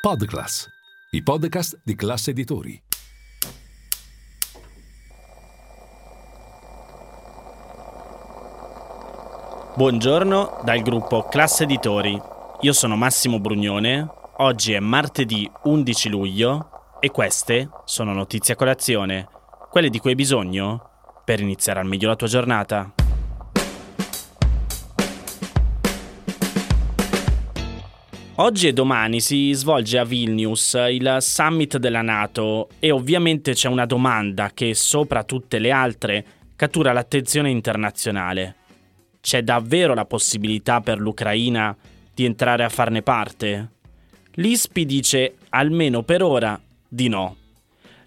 Podclass, i podcast di classe editori. Buongiorno dal gruppo Classe Editori. Io sono Massimo Brugnone. Oggi è martedì 11 luglio e queste sono notizie a colazione, quelle di cui hai bisogno per iniziare al meglio la tua giornata. Oggi e domani si svolge a Vilnius il summit della Nato e ovviamente c'è una domanda che sopra tutte le altre cattura l'attenzione internazionale. C'è davvero la possibilità per l'Ucraina di entrare a farne parte? L'ISPI dice, almeno per ora, di no.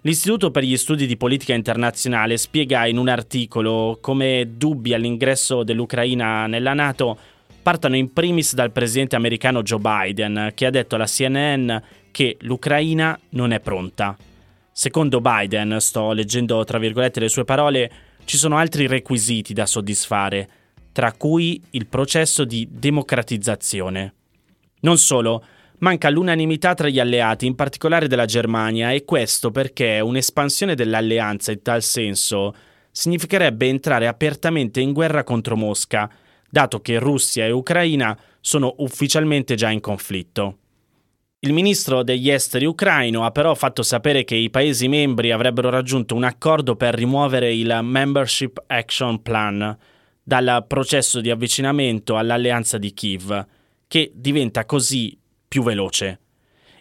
L'Istituto per gli Studi di Politica Internazionale spiega in un articolo come dubbi all'ingresso dell'Ucraina nella Nato partano in primis dal presidente americano Joe Biden, che ha detto alla CNN che l'Ucraina non è pronta. Secondo Biden, sto leggendo tra virgolette le sue parole, ci sono altri requisiti da soddisfare, tra cui il processo di democratizzazione. Non solo, manca l'unanimità tra gli alleati, in particolare della Germania, e questo perché un'espansione dell'alleanza in tal senso significherebbe entrare apertamente in guerra contro Mosca, dato che Russia e Ucraina sono ufficialmente già in conflitto. Il ministro degli esteri ucraino ha però fatto sapere che i Paesi membri avrebbero raggiunto un accordo per rimuovere il Membership Action Plan dal processo di avvicinamento all'alleanza di Kiev, che diventa così più veloce.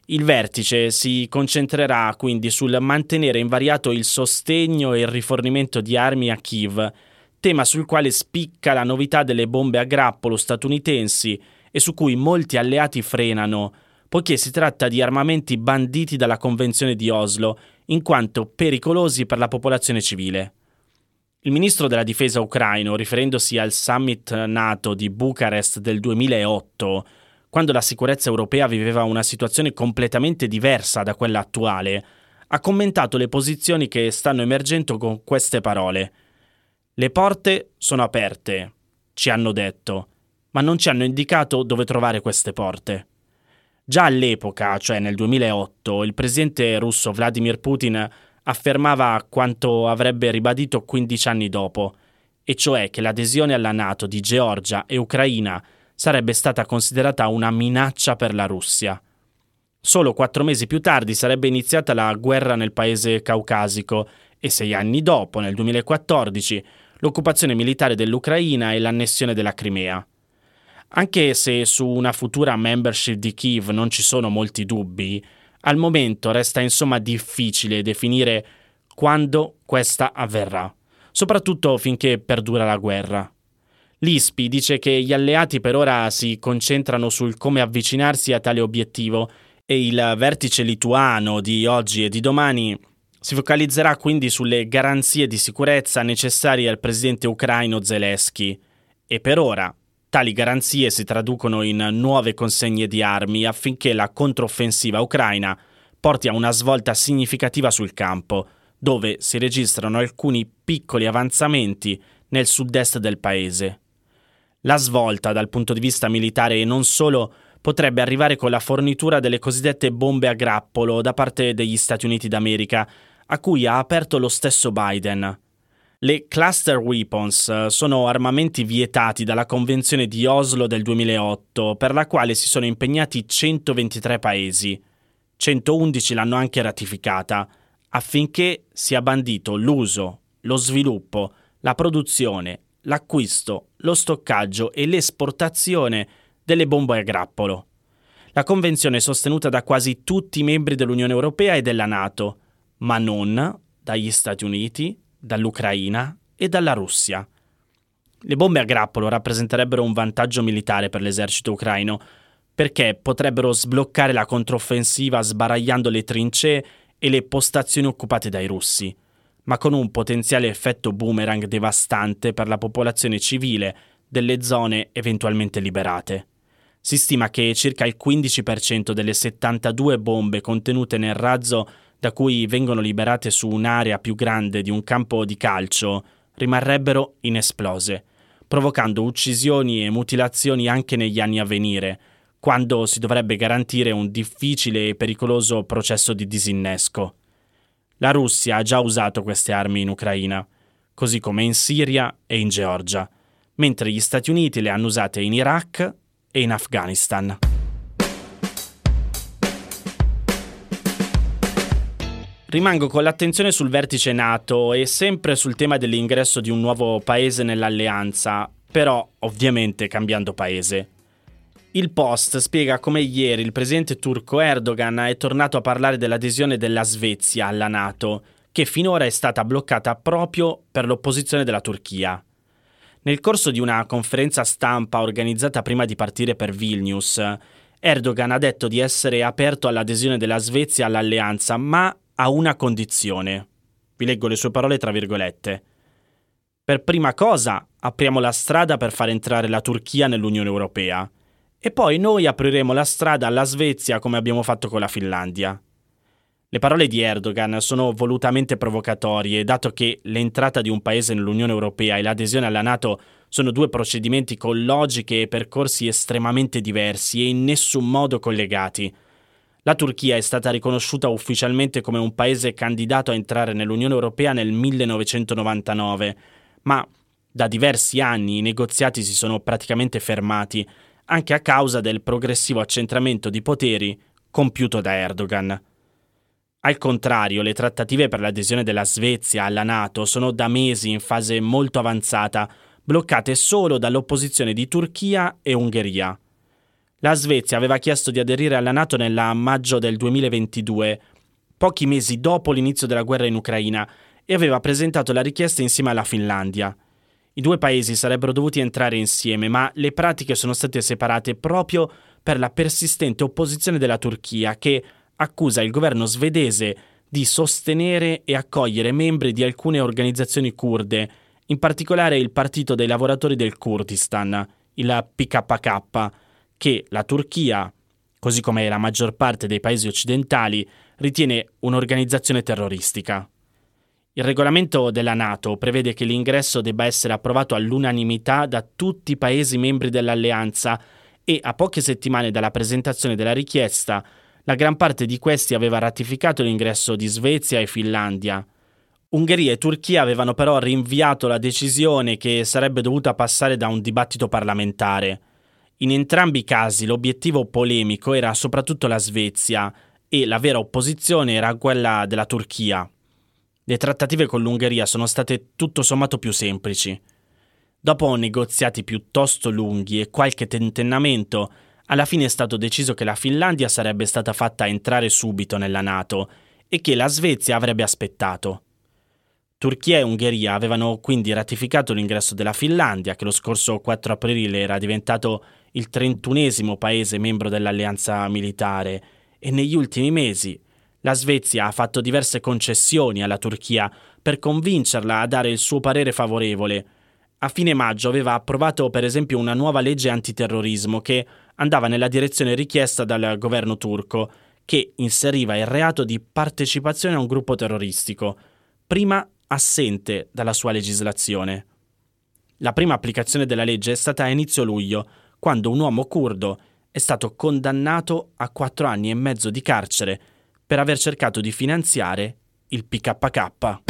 Il vertice si concentrerà quindi sul mantenere invariato il sostegno e il rifornimento di armi a Kiev tema sul quale spicca la novità delle bombe a grappolo statunitensi e su cui molti alleati frenano, poiché si tratta di armamenti banditi dalla Convenzione di Oslo, in quanto pericolosi per la popolazione civile. Il ministro della difesa ucraino, riferendosi al summit NATO di Bucarest del 2008, quando la sicurezza europea viveva una situazione completamente diversa da quella attuale, ha commentato le posizioni che stanno emergendo con queste parole. Le porte sono aperte, ci hanno detto, ma non ci hanno indicato dove trovare queste porte. Già all'epoca, cioè nel 2008, il presidente russo Vladimir Putin affermava quanto avrebbe ribadito 15 anni dopo, e cioè che l'adesione alla Nato di Georgia e Ucraina sarebbe stata considerata una minaccia per la Russia. Solo quattro mesi più tardi sarebbe iniziata la guerra nel paese caucasico e sei anni dopo, nel 2014, l'occupazione militare dell'Ucraina e l'annessione della Crimea. Anche se su una futura membership di Kiev non ci sono molti dubbi, al momento resta insomma difficile definire quando questa avverrà, soprattutto finché perdura la guerra. L'ISPI dice che gli alleati per ora si concentrano sul come avvicinarsi a tale obiettivo e il vertice lituano di oggi e di domani si focalizzerà quindi sulle garanzie di sicurezza necessarie al presidente ucraino Zelensky e per ora tali garanzie si traducono in nuove consegne di armi affinché la controffensiva ucraina porti a una svolta significativa sul campo, dove si registrano alcuni piccoli avanzamenti nel sud-est del paese. La svolta dal punto di vista militare e non solo potrebbe arrivare con la fornitura delle cosiddette bombe a grappolo da parte degli Stati Uniti d'America, a cui ha aperto lo stesso Biden. Le cluster weapons eh, sono armamenti vietati dalla Convenzione di Oslo del 2008, per la quale si sono impegnati 123 paesi. 111 l'hanno anche ratificata, affinché sia bandito l'uso, lo sviluppo, la produzione, l'acquisto, lo stoccaggio e l'esportazione delle bombe a grappolo. La convenzione è sostenuta da quasi tutti i membri dell'Unione Europea e della Nato ma non dagli Stati Uniti, dall'Ucraina e dalla Russia. Le bombe a grappolo rappresenterebbero un vantaggio militare per l'esercito ucraino, perché potrebbero sbloccare la controffensiva sbaragliando le trincee e le postazioni occupate dai russi, ma con un potenziale effetto boomerang devastante per la popolazione civile delle zone eventualmente liberate. Si stima che circa il 15% delle 72 bombe contenute nel razzo da cui vengono liberate su un'area più grande di un campo di calcio, rimarrebbero inesplose, provocando uccisioni e mutilazioni anche negli anni a venire, quando si dovrebbe garantire un difficile e pericoloso processo di disinnesco. La Russia ha già usato queste armi in Ucraina, così come in Siria e in Georgia, mentre gli Stati Uniti le hanno usate in Iraq e in Afghanistan. Rimango con l'attenzione sul vertice NATO e sempre sul tema dell'ingresso di un nuovo paese nell'alleanza, però ovviamente cambiando paese. Il Post spiega come ieri il presidente turco Erdogan è tornato a parlare dell'adesione della Svezia alla NATO, che finora è stata bloccata proprio per l'opposizione della Turchia. Nel corso di una conferenza stampa organizzata prima di partire per Vilnius, Erdogan ha detto di essere aperto all'adesione della Svezia all'alleanza, ma a una condizione. Vi leggo le sue parole tra virgolette. Per prima cosa, apriamo la strada per far entrare la Turchia nell'Unione Europea e poi noi apriremo la strada alla Svezia come abbiamo fatto con la Finlandia. Le parole di Erdogan sono volutamente provocatorie, dato che l'entrata di un paese nell'Unione Europea e l'adesione alla Nato sono due procedimenti con logiche e percorsi estremamente diversi e in nessun modo collegati. La Turchia è stata riconosciuta ufficialmente come un paese candidato a entrare nell'Unione Europea nel 1999, ma da diversi anni i negoziati si sono praticamente fermati anche a causa del progressivo accentramento di poteri compiuto da Erdogan. Al contrario, le trattative per l'adesione della Svezia alla Nato sono da mesi in fase molto avanzata, bloccate solo dall'opposizione di Turchia e Ungheria. La Svezia aveva chiesto di aderire alla Nato nel maggio del 2022, pochi mesi dopo l'inizio della guerra in Ucraina, e aveva presentato la richiesta insieme alla Finlandia. I due paesi sarebbero dovuti entrare insieme, ma le pratiche sono state separate proprio per la persistente opposizione della Turchia, che accusa il governo svedese di sostenere e accogliere membri di alcune organizzazioni kurde, in particolare il Partito dei lavoratori del Kurdistan, il PKK, che la Turchia, così come la maggior parte dei paesi occidentali, ritiene un'organizzazione terroristica. Il regolamento della Nato prevede che l'ingresso debba essere approvato all'unanimità da tutti i Paesi membri dell'alleanza e a poche settimane dalla presentazione della richiesta, la gran parte di questi aveva ratificato l'ingresso di Svezia e Finlandia. Ungheria e Turchia avevano però rinviato la decisione che sarebbe dovuta passare da un dibattito parlamentare. In entrambi i casi l'obiettivo polemico era soprattutto la Svezia e la vera opposizione era quella della Turchia. Le trattative con l'Ungheria sono state tutto sommato più semplici. Dopo negoziati piuttosto lunghi e qualche tentennamento, alla fine è stato deciso che la Finlandia sarebbe stata fatta entrare subito nella Nato e che la Svezia avrebbe aspettato. Turchia e Ungheria avevano quindi ratificato l'ingresso della Finlandia, che lo scorso 4 aprile era diventato il trentunesimo paese membro dell'alleanza militare, e negli ultimi mesi la Svezia ha fatto diverse concessioni alla Turchia per convincerla a dare il suo parere favorevole. A fine maggio aveva approvato per esempio una nuova legge antiterrorismo che andava nella direzione richiesta dal governo turco, che inseriva il reato di partecipazione a un gruppo terroristico, prima assente dalla sua legislazione. La prima applicazione della legge è stata a inizio luglio, quando un uomo curdo è stato condannato a quattro anni e mezzo di carcere per aver cercato di finanziare il PKK.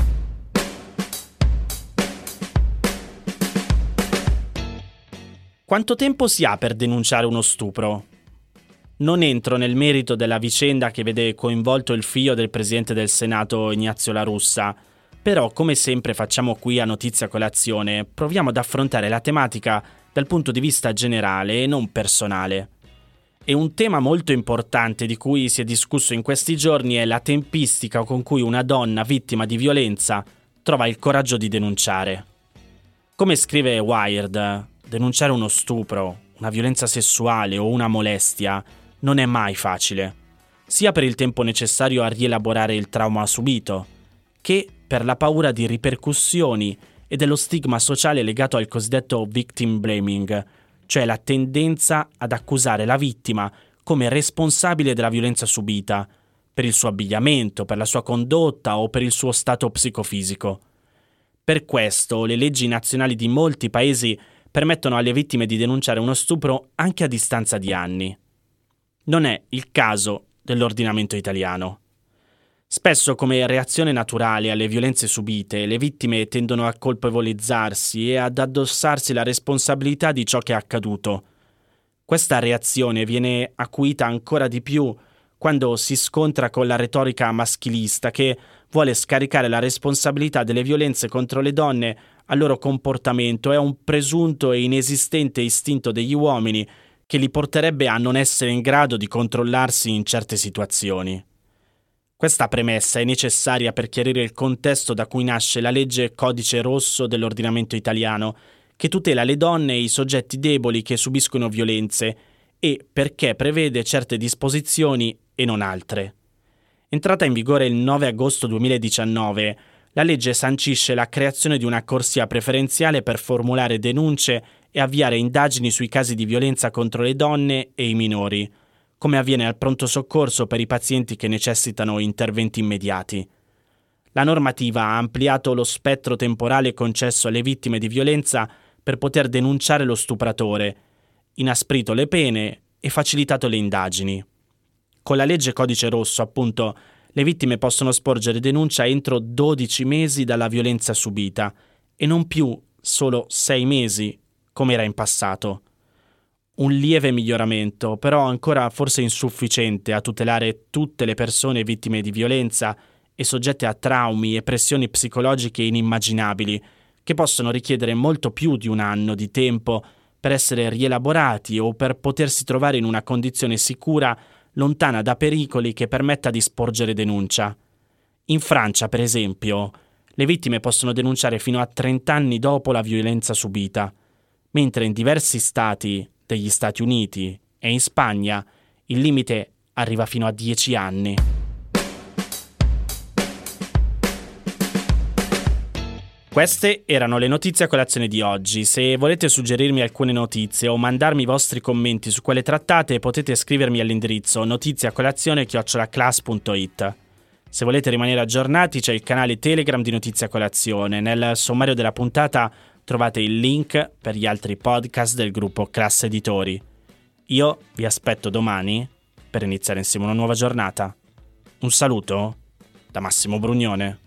Quanto tempo si ha per denunciare uno stupro? Non entro nel merito della vicenda che vede coinvolto il figlio del presidente del Senato Ignazio La Russa, però come sempre facciamo qui a Notizia Colazione, proviamo ad affrontare la tematica dal punto di vista generale e non personale. E un tema molto importante di cui si è discusso in questi giorni è la tempistica con cui una donna vittima di violenza trova il coraggio di denunciare. Come scrive Wired, denunciare uno stupro, una violenza sessuale o una molestia non è mai facile, sia per il tempo necessario a rielaborare il trauma subito, che per la paura di ripercussioni e dello stigma sociale legato al cosiddetto victim blaming, cioè la tendenza ad accusare la vittima come responsabile della violenza subita, per il suo abbigliamento, per la sua condotta o per il suo stato psicofisico. Per questo le leggi nazionali di molti paesi permettono alle vittime di denunciare uno stupro anche a distanza di anni. Non è il caso dell'ordinamento italiano. Spesso come reazione naturale alle violenze subite, le vittime tendono a colpevolizzarsi e ad addossarsi la responsabilità di ciò che è accaduto. Questa reazione viene acuita ancora di più quando si scontra con la retorica maschilista che vuole scaricare la responsabilità delle violenze contro le donne al loro comportamento e a un presunto e inesistente istinto degli uomini che li porterebbe a non essere in grado di controllarsi in certe situazioni. Questa premessa è necessaria per chiarire il contesto da cui nasce la legge Codice Rosso dell'ordinamento italiano, che tutela le donne e i soggetti deboli che subiscono violenze e perché prevede certe disposizioni e non altre. Entrata in vigore il 9 agosto 2019, la legge sancisce la creazione di una corsia preferenziale per formulare denunce e avviare indagini sui casi di violenza contro le donne e i minori come avviene al pronto soccorso per i pazienti che necessitano interventi immediati. La normativa ha ampliato lo spettro temporale concesso alle vittime di violenza per poter denunciare lo stupratore, inasprito le pene e facilitato le indagini. Con la legge Codice Rosso, appunto, le vittime possono sporgere denuncia entro 12 mesi dalla violenza subita e non più solo 6 mesi, come era in passato un lieve miglioramento, però ancora forse insufficiente a tutelare tutte le persone vittime di violenza e soggette a traumi e pressioni psicologiche inimmaginabili, che possono richiedere molto più di un anno di tempo per essere rielaborati o per potersi trovare in una condizione sicura lontana da pericoli che permetta di sporgere denuncia. In Francia, per esempio, le vittime possono denunciare fino a 30 anni dopo la violenza subita, mentre in diversi stati degli Stati Uniti e in Spagna il limite arriva fino a 10 anni. Queste erano le notizie a colazione di oggi. Se volete suggerirmi alcune notizie o mandarmi i vostri commenti su quelle trattate, potete scrivermi all'indirizzo notiziacolazione.it. Se volete rimanere aggiornati, c'è il canale Telegram di Notizia Colazione. Nel sommario della puntata trovate il link per gli altri podcast del gruppo Classe Editori. Io vi aspetto domani per iniziare insieme una nuova giornata. Un saluto da Massimo Brugnone.